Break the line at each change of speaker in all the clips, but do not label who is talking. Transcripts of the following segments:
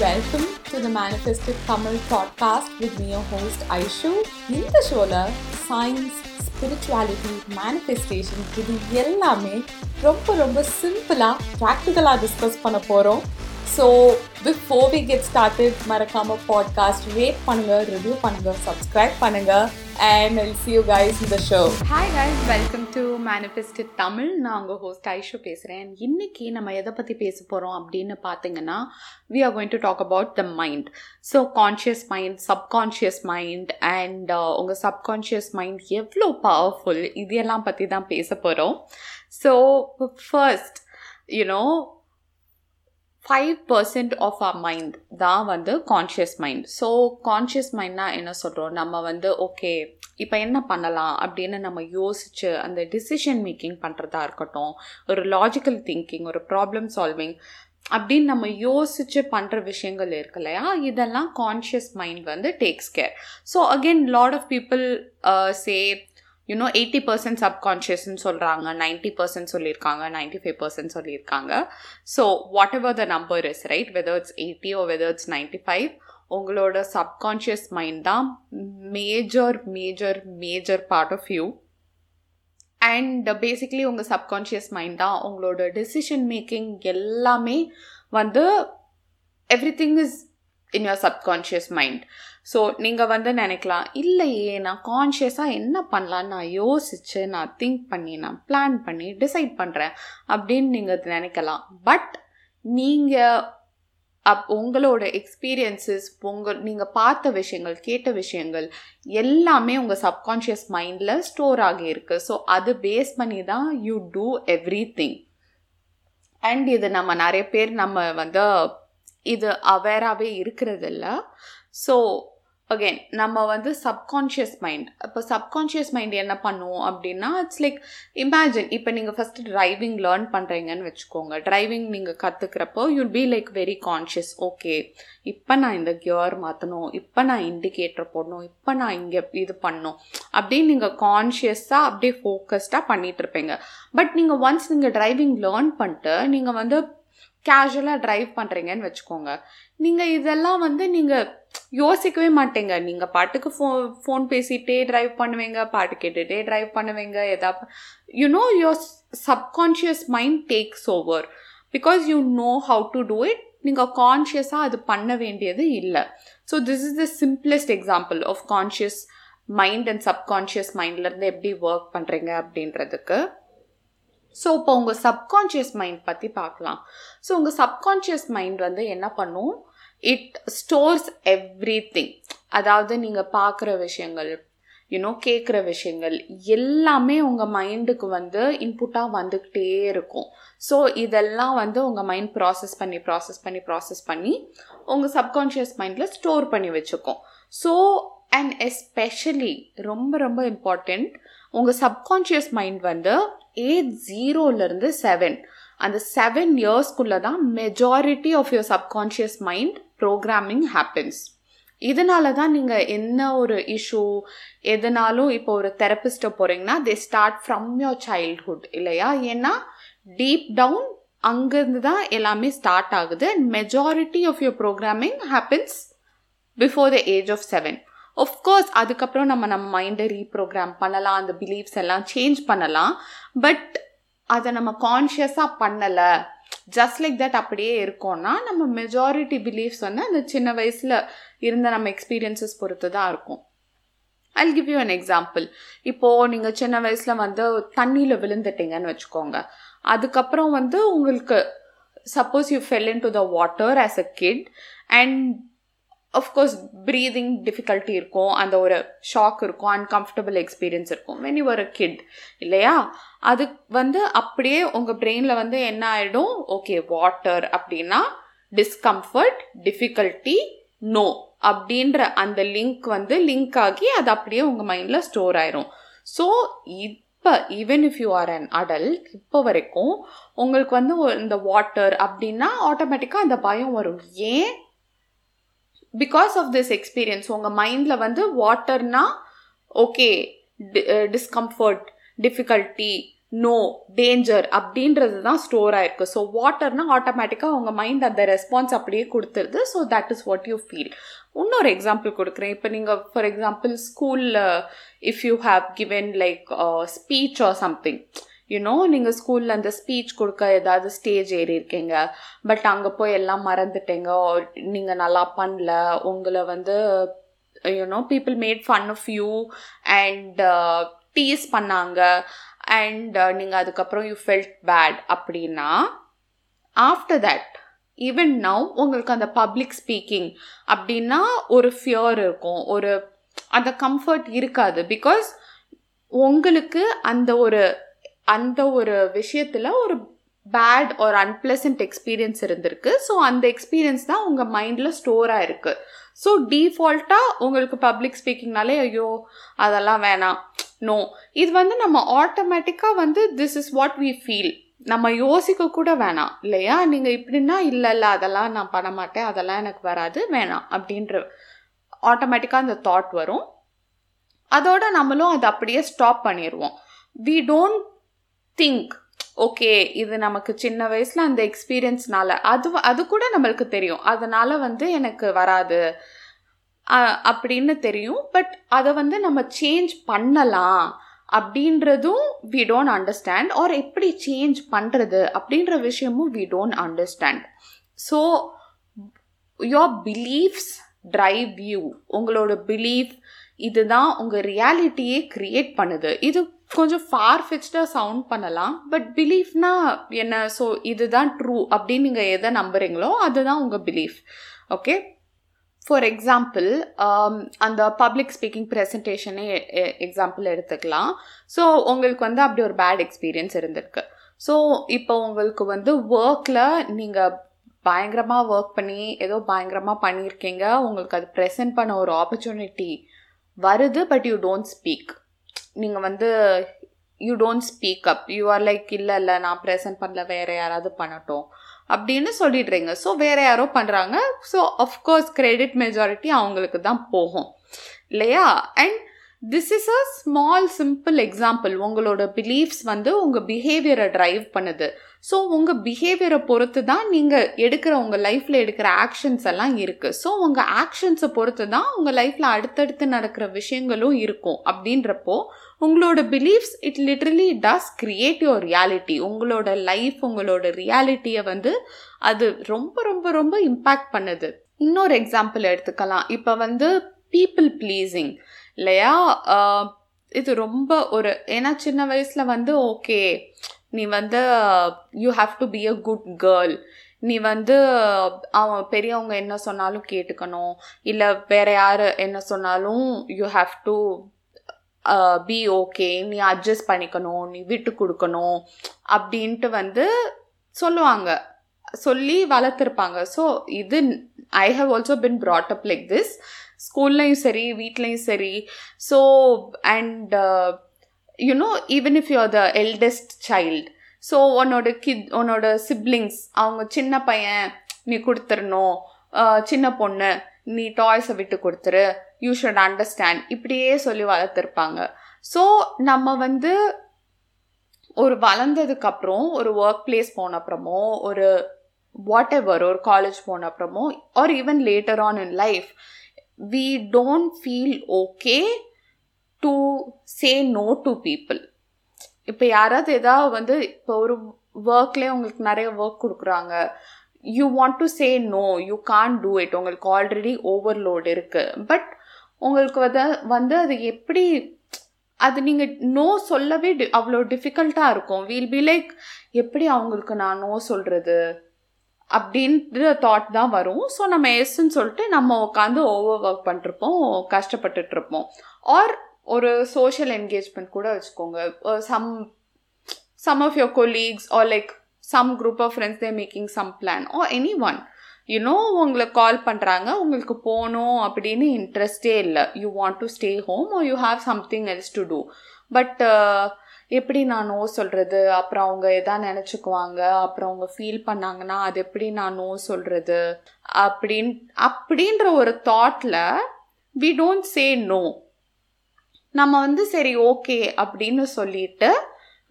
Welcome to the Manifested Tamil podcast with me, host Aishu இந்த ஷோல science spirituality manifestation இது எல்லாமே ரொம்ப ரொம்ப சிம்பிளாக ப்ராக்டிக்கலாக டிஸ்கஸ் பண்ண போகிறோம் so before we get started மறக்காம பாட்காஸ்ட் ரேட் பண்ணுங்க ரிவ்யூ பண்ணுங்க சப்ஸ்கிரைப் பண்ணுங்க and I'll see you guys இந்த show hi guys welcome to manifest Tamil நான் உங்கள் ஹோஸ்ட் ஐஷு பேசுகிறேன் இன்றைக்கி நம்ம எதை பற்றி பேச போகிறோம் அப்படின்னு பார்த்தீங்கன்னா we are going to talk about the mind so conscious mind subconscious mind and உங்கள் சப்கான்ஷியஸ் மைண்ட் எவ்வளோ பவர்ஃபுல் இதெல்லாம் பற்றி தான் பேச போகிறோம் so first you know five percent of our mind தான் வந்து கான்ஷியஸ் மைண்ட் ஸோ கான்ஷியஸ் மைண்ட்னா என்ன சொல்கிறோம் நம்ம வந்து ஓகே இப்போ என்ன பண்ணலாம் அப்படின்னு நம்ம யோசித்து அந்த டிசிஷன் மேக்கிங் பண்ணுறதா இருக்கட்டும் ஒரு லாஜிக்கல் திங்கிங் ஒரு ப்ராப்ளம் சால்விங் அப்படின்னு நம்ம யோசிச்சு பண்ணுற விஷயங்கள் இருக்கு இல்லையா? இதெல்லாம் கான்ஷியஸ் மைண்ட் வந்து takes care so again lot of people say you know eighty percent சப்கான்ஷியஸ்ன்னு சொல்கிறாங்க நைன்ட்டி பர்சன்ட் சொல்லியிருக்காங்க நைன்ட்டி ஃபைவ் பர்சன்ட் சொல்லியிருக்காங்க. So whatever the number is right whether it's eighty or whether it's ninety five உங்களோட subconscious mind தான் major major major part of you and basically உங்கள் subconscious mind தான் உங்களோட decision making எல்லாமே வந்து everything is in your subconscious mind so நீங்கள் வந்து நினைக்கலாம் இல்லையே நான் கான்ஷியஸாக என்ன பண்ணலான்னு நான் யோசித்து நான் திங்க் பண்ணி நான் பிளான் பண்ணி டிசைட் பண்ணுறேன் அப்படின்னு நீங்கள் நினைக்கலாம். பட் நீங்கள் அப் உங்களோட எக்ஸ்பீரியன்ஸஸ் உங்கள் நீங்கள் பார்த்த விஷயங்கள் கேட்ட விஷயங்கள் எல்லாமே உங்கள் சப்கான்ஷியஸ் மைண்டில் ஸ்டோர் ஆகியிருக்கு ஸோ அது பேஸ் பண்ணி தான் you do everything and இது நம்ம நிறைய பேர் நம்ம வந்து இது அவேராகவே இருக்கிறதில்ல. ஸோ அகெயின் நம்ம வந்து சப்கான்ஷியஸ் மைண்ட் இப்போ சப்கான்ஷியஸ் மைண்ட் என்ன பண்ணுவோம் அப்படின்னா இட்ஸ் லைக் இமேஜின் இப்போ நீங்கள் ஃபஸ்ட்டு டிரைவிங் லேர்ன் பண்ணுறீங்கன்னு வச்சுக்கோங்க. டிரைவிங் நீங்கள் கற்றுக்கிறப்போ you'd be like very conscious okay இப்போ நான் இந்த கியர் மாற்றணும் இப்போ நான் இண்டிகேட்டர் போடணும். இப்போ நான் இங்கே இது பண்ணணும். அப்படின்னு நீங்கள் கான்ஷியஸாக அப்படியே ஃபோக்கஸ்டாக பண்ணிகிட்ருப்பீங்க பட் நீங்கள் ஒன்ஸ் நீங்கள் டிரைவிங் லேர்ன் பண்ணிட்டு நீங்கள் வந்து கேஷுவலாக ட்ரைவ் பண்ணுறீங்கன்னு வச்சுக்கோங்க. நீங்கள் இதெல்லாம் வந்து நீங்கள் யோசிக்கவே மாட்டேங்க. நீங்கள் பாட்டுக்கு ஃபோ ஃபோன் பேசிகிட்டே ட்ரைவ் பண்ணுவீங்க பாட்டு கேட்டுகிட்டே ட்ரைவ் பண்ணுவீங்க எதா you know your subconscious mind takes over because you know how to do it நீங்கள் கான்ஷியஸாக அது பண்ண வேண்டியது இல்லை. So this is the simplest example of conscious mind and subconscious மைண்ட்லேருந்து எப்படி ஒர்க் பண்ணுறீங்க அப்படின்றதுக்கு. ஸோ இப்போ உங்கள் சப்கான்ஷியஸ் மைண்ட் பற்றி பார்க்கலாம். ஸோ உங்கள் சப்கான்ஷியஸ் மைண்ட் வந்து என்ன பண்ணும்? இட் ஸ்டோர்ஸ் எவ்ரி திங் அதாவது நீங்கள் பார்க்குற விஷயங்கள் யூனோ கேட்குற விஷயங்கள் எல்லாமே உங்கள் மைண்டுக்கு வந்து இன்புட்டாக வந்துக்கிட்டே இருக்கும். ஸோ இதெல்லாம் வந்து உங்கள் மைண்ட் ப்ராசஸ் பண்ணி ப்ராசஸ் பண்ணி ப்ராசஸ் பண்ணி உங்கள் சப்கான்ஷியஸ் மைண்டில் ஸ்டோர் பண்ணி வச்சுக்கும். ஸோ அண்ட் எஸ்பெஷலி ரொம்ப ரொம்ப இம்பார்ட்டண்ட் உங்கள் சப்கான்ஷியஸ் மைண்ட் வந்து ஏஜ் ஜீரோலேருந்து செவன். அந்த செவன் இயர்ஸ்க்குள்ளே தான் majority of your subconscious mind programming happens இதனால தான் நீங்கள் என்ன ஒரு இஷ்யூ எதுனாலும் இப்போ ஒரு தெரப்பிஸ்ட்டை போகிறீங்கன்னா they start from your childhood இல்லையா? ஏன்னா டீப் டவுன் அங்கேருந்து தான் எல்லாமே ஸ்டார்ட் ஆகுது. And majority of your programming happens before the age of seven of course அதுக்கப்புறம் நம்ம நம்ம மைண்டை ரீப்ரோக்ராம் பண்ணலாம் அந்த பிலீஃப்ஸ் எல்லாம் சேஞ்ச் பண்ணலாம். பட் அதை நம்ம கான்ஷியஸாக பண்ணலை. ஜஸ்ட் லைக் தட் அப்படியே இருக்கோம்னா நம்ம மெஜாரிட்டி பிலீஃப்ஸ் வந்து அந்த சின்ன வயசில் இருந்த நம்ம எக்ஸ்பீரியன்சஸ் பொறுத்து தான் இருக்கும். I give you an example இப்போது நீங்கள் சின்ன வயசில் வந்து தண்ணியில் விழுந்துட்டீங்கன்னு வச்சுக்கோங்க. அதுக்கப்புறம் வந்து உங்களுக்கு suppose you fell into the water as a kid and of course breathing difficulty இருக்கும். அந்த ஒரு ஷாக் இருக்கும். அன்கம்ஃபர்டபுள் எக்ஸ்பீரியன்ஸ் இருக்கும். வென் யூ ஒரு கிட் இல்லையா? அது வந்து அப்படியே உங்கள் பிரெயினில் வந்து என்ன ஆகிடும் ஓகே வாட்டர் அப்படின்னா டிஸ்கம்ஃபர்ட் டிஃபிகல்ட்டி நோ அப்படின்ற அந்த லிங்க் வந்து லிங்க் ஆகி அது அப்படியே உங்கள் மைண்டில் ஸ்டோர் ஆயிரும். ஸோ இப்போ even if you are an adult இப்போ வரைக்கும் உங்களுக்கு வந்து இந்த வாட்டர் அப்படின்னா ஆட்டோமேட்டிக்காக அந்த பயம் வரும். ஏன்? பிகாஸ் ஆஃப் திஸ் எக்ஸ்பீரியன்ஸ் உங்கள் மைண்டில் வந்து வாட்டர்னா okay discomfort difficulty no danger அப்படின்றது தான் ஸ்டோர் ஆயிருக்கு. ஸோ வாட்டர்னா ஆட்டோமேட்டிக்காக உங்கள் மைண்ட் அந்த ரெஸ்பான்ஸ் அப்படியே கொடுத்துருது. So that is what you feel இன்னொரு எக்ஸாம்பிள் கொடுக்குறேன். இப்போ நீங்கள் ஃபார் எக்ஸாம்பிள் ஸ்கூலில் if you have given like speech or something you know நீங்கள் ஸ்கூலில் அந்த ஸ்பீச் கொடுக்க ஏதாவது ஸ்டேஜ் ஏறி இருக்கீங்க. பட் அங்கே போய் எல்லாம் மறந்துட்டீங்க. நீங்கள் நல்லா பண்ணல. உங்களை வந்து you know people made fun of you and tease பண்ணாங்க. அண்ட் uh, நீங்கள் அதுக்கப்புறம் யூ ஃபெல்ட் பேட் அப்படின்னா ஆஃப்டர் தட் ஈவன் நவ் உங்களுக்கு அந்த பப்ளிக் ஸ்பீக்கிங் அப்படின்னா ஒரு ஃபியர் இருக்கும். ஒரு அந்த கம்ஃபர்ட் இருக்காது. பிகாஸ் உங்களுக்கு அந்த ஒரு அந்த ஒரு விஷயத்தில் ஒரு பேட் ஒரு அன்பிளசன்ட் எக்ஸ்பீரியன்ஸ் இருந்திருக்கு. ஸோ அந்த எக்ஸ்பீரியன்ஸ் தான் உங்கள் மைண்டில் ஸ்டோராக இருக்குது ஸோ டீஃபால்ட்டாக உங்களுக்கு பப்ளிக் ஸ்பீக்கிங்னாலே ஐயோ அதெல்லாம் வேணாம். நோ இது வந்து நம்ம ஆட்டோமேட்டிக்காக வந்து this is what we feel நம்ம யோசிக்க கூட வேணாம். இல்லையா? நீங்கள் இப்படின்னா இல்லை இல்லை அதெல்லாம் நான் பண்ண மாட்டேன். அதெல்லாம் எனக்கு வராது. வேணாம். அப்படின்ற ஆட்டோமேட்டிக்காக அந்த தாட் வரும். அதோட நம்மளும் அதை அப்படியே ஸ்டாப் பண்ணிடுவோம் வி டோன்ட் திங்க் ஓகே இது நமக்கு சின்ன வயசில் அந்த எக்ஸ்பீரியன்ஸ்னால அது அது கூட நம்மளுக்கு தெரியும். அதனால வந்து எனக்கு வராது. அப்படின்னு தெரியும். பட் அதை வந்து நம்ம சேஞ்ச் பண்ணலாம் அப்படின்றதும் வி டோன்ட் அண்டர்ஸ்டாண்ட் ஆர் எப்படி சேஞ்ச் பண்ணுறது அப்படின்ற விஷயமும் we don't understand so your beliefs drive you உங்களோட பிலீஃப் இதுதான் உங்கள் ரியாலிட்டியே க்ரியேட் பண்ணுது. இது கொஞ்சம் ஃபார் ஃபிச்டாக சவுண்ட் பண்ணலாம். பட் பிலீஃப்னா என்ன? ஸோ இதுதான் ட்ரூ அப்படின்னு நீங்கள் எதை நம்புறீங்களோ அதுதான் உங்கள் பிலீஃப் ஓகே ஃபார் எக்ஸாம்பிள் அந்த பப்ளிக் ஸ்பீக்கிங் ப்ரெசன்டேஷனே எக்ஸாம்பிள் எடுத்துக்கலாம். ஸோ உங்களுக்கு வந்து அப்படி ஒரு பேட் எக்ஸ்பீரியன்ஸ் இருந்திருக்கு. ஸோ இப்போ உங்களுக்கு வந்து ஒர்க்கில் நீங்கள் பயங்கரமாக ஒர்க் பண்ணி ஏதோ பயங்கரமாக பண்ணியிருக்கீங்க. உங்களுக்கு அது ப்ரெசென்ட் பண்ண ஒரு ஆப்பர்ச்சுனிட்டி வருது பட் யூ டோன்ட் ஸ்பீக் நீங்கள் வந்து you don't speak up you are like இல்லை இல்லை நான் ப்ரெசென்ட் பண்ணல வேறு யாராவது பண்ணட்டும். அப்படின்னு சொல்லிடுறீங்க. ஸோ வேறு யாரோ பண்ணுறாங்க ஸோ அஃப்கோர்ஸ் கிரெடிட் மெஜாரிட்டி அவங்களுக்கு தான் போகும். இல்லையா? And this is a small simple example உங்களோட பிலீஃப்ஸ் வந்து உங்கள் பிஹேவியரை ட்ரைவ் பண்ணுது. ஸோ உங்கள் பிஹேவியரை பொறுத்து தான் நீங்கள் எடுக்கிற உங்கள் லைஃப்பில் எடுக்கிற ஆக்ஷன்ஸ் எல்லாம் இருக்குது ஸோ உங்கள் ஆக்ஷன்ஸை பொறுத்து தான் உங்கள் லைஃப்பில் அடுத்தடுத்து நடக்கிற விஷயங்களும் இருக்கும். அப்படின்றப்போ உங்களோட beliefs it literally does create your reality உங்களோட லைஃப் உங்களோட ரியாலிட்டியை வந்து அது ரொம்ப ரொம்ப ரொம்ப இம்பேக்ட் பண்ணுது. இன்னொரு எக்ஸாம்பிள் எடுத்துக்கலாம். இப்போ வந்து பீப்புள் ப்ளீஸிங் இல்லையா? இது ரொம்ப ஒரு ஏன்னா சின்ன வயசில் வந்து ஓகே நீ வந்து you have to be a good girl நீ வந்து அவன் பெரியவங்க என்ன சொன்னாலும் கேட்டுக்கணும். இல்லை வேற யார் என்ன சொன்னாலும் you have to be okay நீ அட்ஜஸ்ட் பண்ணிக்கணும். நீ விட்டு கொடுக்கணும். அப்படின்ட்டு வந்து சொல்லுவாங்க. சொல்லி வளர்த்துருப்பாங்க. ஸோ இது I have also been brought up like this ஸ்கூல்லையும் சரி வீட்லேயும் சரி. So and you know even if you are the eldest child so உன்னோட கிட் உன்னோட சிப்ளிங்ஸ் அவங்க சின்ன பையன் நீ கொடுத்துடணும் சின்ன பொண்ணு நீ டாய்ஸை விட்டு கொடுத்துரு யூ ஷுட் அண்டர்ஸ்டாண்ட் இப்படியே சொல்லி வளர்த்துருப்பாங்க. ஸோ நம்ம வந்து ஒரு வளர்ந்ததுக்கப்புறம் ஒரு ஒர்க் பிளேஸ் போன அப்புறமோ ஒரு வாட் எவர் ஒரு காலேஜ் போன அப்புறமோ or even later on in life we don't feel okay to say no to people இப்போ யாராவது ஏதாவது வந்து இப்போ ஒரு ஒர்க்லேயே உங்களுக்கு நிறைய ஒர்க் கொடுக்குறாங்க. You want to say no you can't do it உங்களுக்கு ஆல்ரெடி ஓவர்லோடு இருக்குது பட் உங்களுக்கு வந்து வந்து அது எப்படி அது நீங்கள் நோ சொல்லவே டி அவ்வளோ டிஃபிகல்ட்டாக இருக்கும். வீல் பி லைக் எப்படி அவங்களுக்கு நான் நோ சொல்கிறது அப்படின்ற தாட் தான் வரும். ஸோ நம்ம எஸ்ன்னு சொல்லிட்டு நம்ம உட்காந்து ஓவர் ஒர்க் பண்ணிருப்போம் கஷ்டப்பட்டுட்ருப்போம் ஆர் ஒரு சோஷியல் என்கேஜ்மெண்ட் கூட வச்சுக்கோங்க. Some some of your colleagues or like some group of friends they making some plan or any one you know உங்களை கால் பண்ணுறாங்க உங்களுக்கு போகணும் அப்படின்னு இன்ட்ரெஸ்டே இல்லை. You want to stay home or you have something else to do but எப்படி நான் no சொல்கிறது அப்புறம் அவங்க எதா நினச்சிக்குவாங்க? அப்புறம் அவங்க ஃபீல் பண்ணாங்கன்னா அது எப்படி நான் நோ சொல்கிறது அப்படின் அப்படின்ற ஒரு தாட்டில் வி டோன்ட் சே நோ நம்ம வந்து சரி ஓகே அப்படின்னு சொல்லிட்டு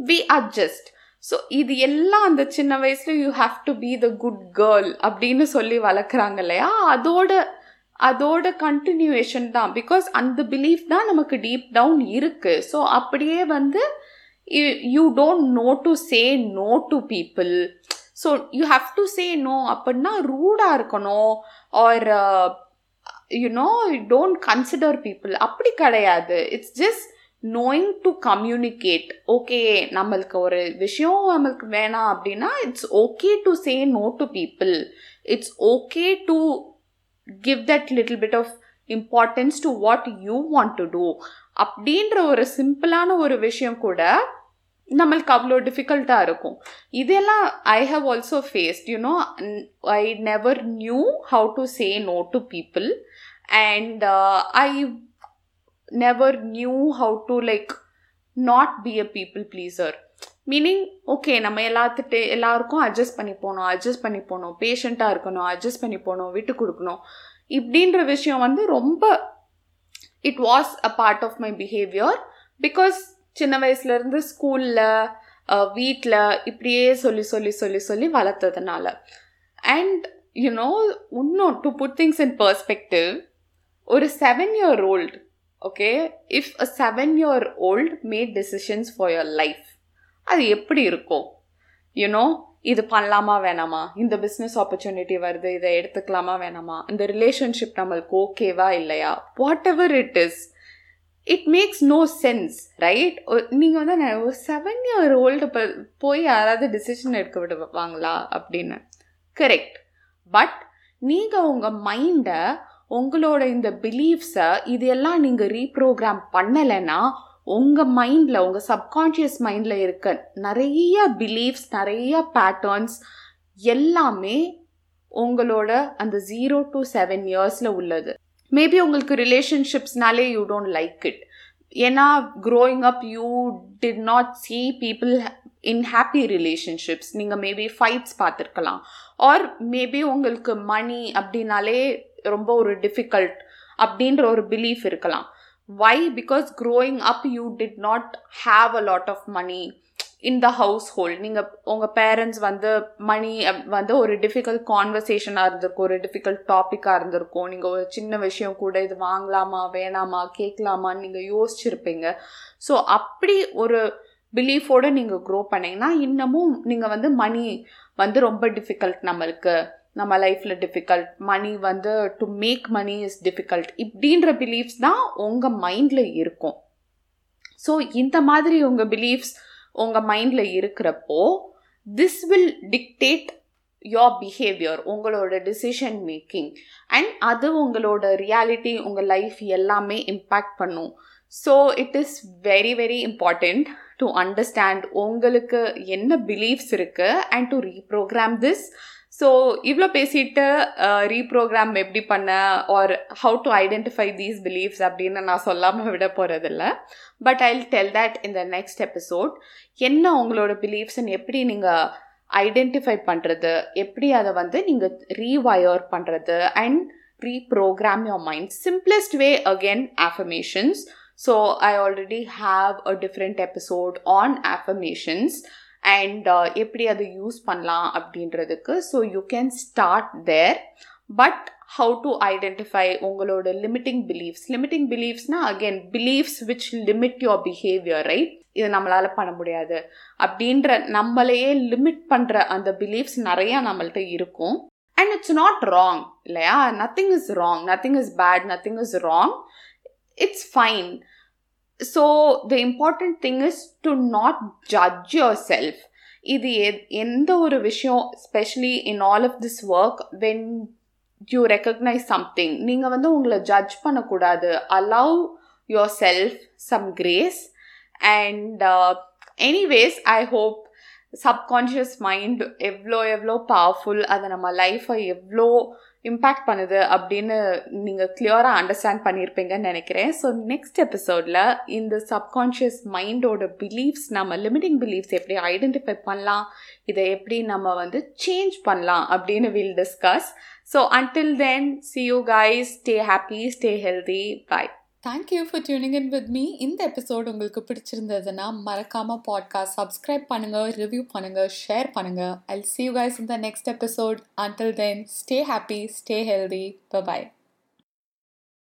வி அட்ஜஸ்ட் ஸோ இது எல்லாம் அந்த சின்ன வயசுல you have to be the good girl அப்படின்னு சொல்லி வளர்க்குறாங்க இல்லையா? அதோட அதோட கண்டினியூவேஷன் தான். பிகாஸ் அந்த பிலீஃப் தான் நமக்கு டீப் டவுன் இருக்குது ஸோ அப்படியே வந்து you don't know to say no to people so you have to say no அப்படின்னா ரூடாக இருக்கணும். Or you know don't consider people அப்படி கிடையாது. It's just knowing to communicate okay நம்மளுக்கு ஒரு விஷயம் நம்மளுக்கு வேணாம் அப்படின்னா it's okay to say no to people it's okay to give that little bit of importance to what you want to do அப்படின்ற ஒரு சிம்பிளான ஒரு விஷயம் கூட நம்மளுக்கு அவ்வளோ டிஃபிகல்ட்டாக இருக்கும். இதெல்லாம் I have also faced you know I never knew how to say no to people and I never knew how to like not be a people pleaser meaning okay நம்ம எல்லாத்துட்டு எல்லாருக்கும் அட்ஜஸ்ட் பண்ணி போகணும் அட்ஜஸ்ட் பண்ணி போகணும் பேஷண்ட்டாக இருக்கணும் adjust பண்ணி போகணும் விட்டு கொடுக்கணும். இப்படின்ற விஷயம் வந்து ரொம்ப it was a part of my behaviour because சின்ன வயசுலேருந்து ஸ்கூலில் வீட்டில் இப்படியே சொல்லி சொல்லி சொல்லி சொல்லி வளர்த்ததுனால. அண்ட் யூனோ இன்னும் to put things in perspective ஒரு seven year old okay if a seven year old made decisions for your life அது எப்படி இருக்கும்? யூனோ இது பண்ணலாமா வேணாமா? இந்த பிஸ்னஸ் ஆப்பர்ச்சுனிட்டி வருது இதை எடுத்துக்கலாமா வேணாமா? இந்த ரிலேஷன்ஷிப் நம்மளுக்கு ஓகேவா இல்லையா? Whatever it is it makes no sense right நீங்கள் வந்து ஒரு செவன் இயர் ஓல்டு போய் யாராவது டிசிஷன் எடுக்க விடுவாங்களா அப்படின்னு? கரெக்ட் பட் நீங்கள் உங்கள் மைண்டை உங்களோட இந்த பிலீஃப்ஸை இதெல்லாம் நீங்கள் ரீப்ரோக்ராம் பண்ணலைன்னா உங்கள் மைண்டில் உங்கள் சப்கான்ஷியஸ் மைண்டில் இருக்க நிறைய பிலீஃப்ஸ் நிறைய பேட்டர்ன்ஸ் எல்லாமே உங்களோட அந்த ஜீரோ டு செவன் இயர்ஸில் உள்ளது. மேபி உங்களுக்கு ரிலேஷன்ஷிப்ஸ்னாலே யூ டோன்ட் லைக் இட் ஏன்னா growing up you did not see people in happy relationships நீங்கள் மேபி ஃபைட்ஸ் பார்த்துருக்கலாம். ஆர் மேபி உங்களுக்கு மணி அப்படின்னாலே ரொம்ப ஒரு டிஃபிகல்ட் அப்படின்ற ஒரு பிலீஃப் இருக்கலாம். Why because growing up you did not have a lot of money in the household நீங்கள் உங்கள் பேரண்ட்ஸ் வந்து மணி வந்து ஒரு டிஃபிகல்ட் கான்வர்சேஷனாக இருந்திருக்கும் ஒரு டிஃபிகல்ட் டாப்பிக்காக இருந்திருக்கும். நீங்கள் ஒரு சின்ன விஷயம் கூட இது வாங்கலாமா வேணாமா கேட்கலாமான்னு நீங்கள் யோசிச்சிருப்பீங்க. ஸோ அப்படி ஒரு பிலீஃபோடு நீங்கள் க்ரோ பண்ணிங்கன்னா இன்னமும் நீங்கள் வந்து மணி வந்து ரொம்ப டிஃபிகல்ட் நம்மளுக்கு. நம்ம லைஃப்பில் டிஃபிகல்ட் மணி வந்து to make money is difficult இப்படின்ற பிலீஃப்ஸ் தான் உங்கள் மைண்டில் இருக்கும். ஸோ இந்த மாதிரி உங்கள் பிலீஃப்ஸ் உங்கள் மைண்டில் இருக்கிறப்போ this will dictate your behaviour உங்களோட டிசிஷன் மேக்கிங் அண்ட் அது உங்களோட ரியாலிட்டி உங்கள் லைஃப் எல்லாமே இம்பேக்ட் பண்ணும். So it is very very important to understand உங்களுக்கு என்ன பிலீஃப்ஸ் இருக்குது and to reprogram this so இவ்வளோ பேசிட்டு ரீப்ரோக்ராம் எப்படி பண்ண or how to identify these beliefs அப்படின்னு நான் சொல்லாமல் விட போகிறதில்ல பட் ஐ டெல் தட் இந்த நெக்ஸ்ட் எபிசோட் என்ன உங்களோட பிலீஃப்ஸ்ன்னு எப்படி நீங்கள் ஐடென்டிஃபை பண்ணுறது எப்படி அதை வந்து நீங்கள் ரீவயர் பண்ணுறது and reprogram your mind simplest way again affirmations so I already have a different episode on affirmations and uh, எப்படி அதை யூஸ் பண்ணலாம் அப்படின்றதுக்கு so you can start there but how to identify உங்களோட limiting beliefs limiting பிலீஃப்ஸ்னால் again beliefs which limit your behaviour right இது நம்மளால் பண்ண முடியாது. அப்படின்ற நம்மளையே லிமிட் பண்ணுற அந்த பிலீஃப்ஸ் நிறையா நம்மள்ட்ட இருக்கும். அண்ட் இட்ஸ் நாட் ராங் இல்லையா? Nothing is wrong nothing is bad nothing is wrong it's fine so the important thing is to not judge yourself இது எந்த ஒரு விஷயம் specially in all of this work when you recognise something நீங்கள் வந்து உங்களை judge பண்ணக்கூடாது. Allow yourself some grace and anyways I hope subconscious mind எவ்வளோ எவ்வளோ பவர்ஃபுல் அதை நம்ம லைஃப்பை எவ்வளோ இம்பேக்ட் பண்ணுது அப்படின்னு நீங்கள் கிளியராக அண்டர்ஸ்டாண்ட் பண்ணியிருப்பீங்கன்னு நினைக்கிறேன். ஸோ நெக்ஸ்ட் எபிசோடில் இந்த சப்கான்ஷியஸ் மைண்டோட பிலீஃப்ஸ் நம்ம லிமிட்டிங் பிலீஃப்ஸ் எப்படி ஐடென்டிஃபை பண்ணலாம் இதை எப்படி நம்ம வந்து சேஞ்ச் பண்ணலாம் அப்படின்னு will discuss so until then see you guys stay happy stay healthy bye
thank you for tuning in with me இந்த எபிசோட் உங்களுக்கு பிடிச்சிருந்ததுன்னா மறக்காமல் பாட்காஸ்ட் சப்ஸ்கிரைப் பண்ணுங்கள் ரிவ்யூ பண்ணுங்க ஷேர் பண்ணுங்கள் I see you guys in the next episode until then stay happy stay healthy bye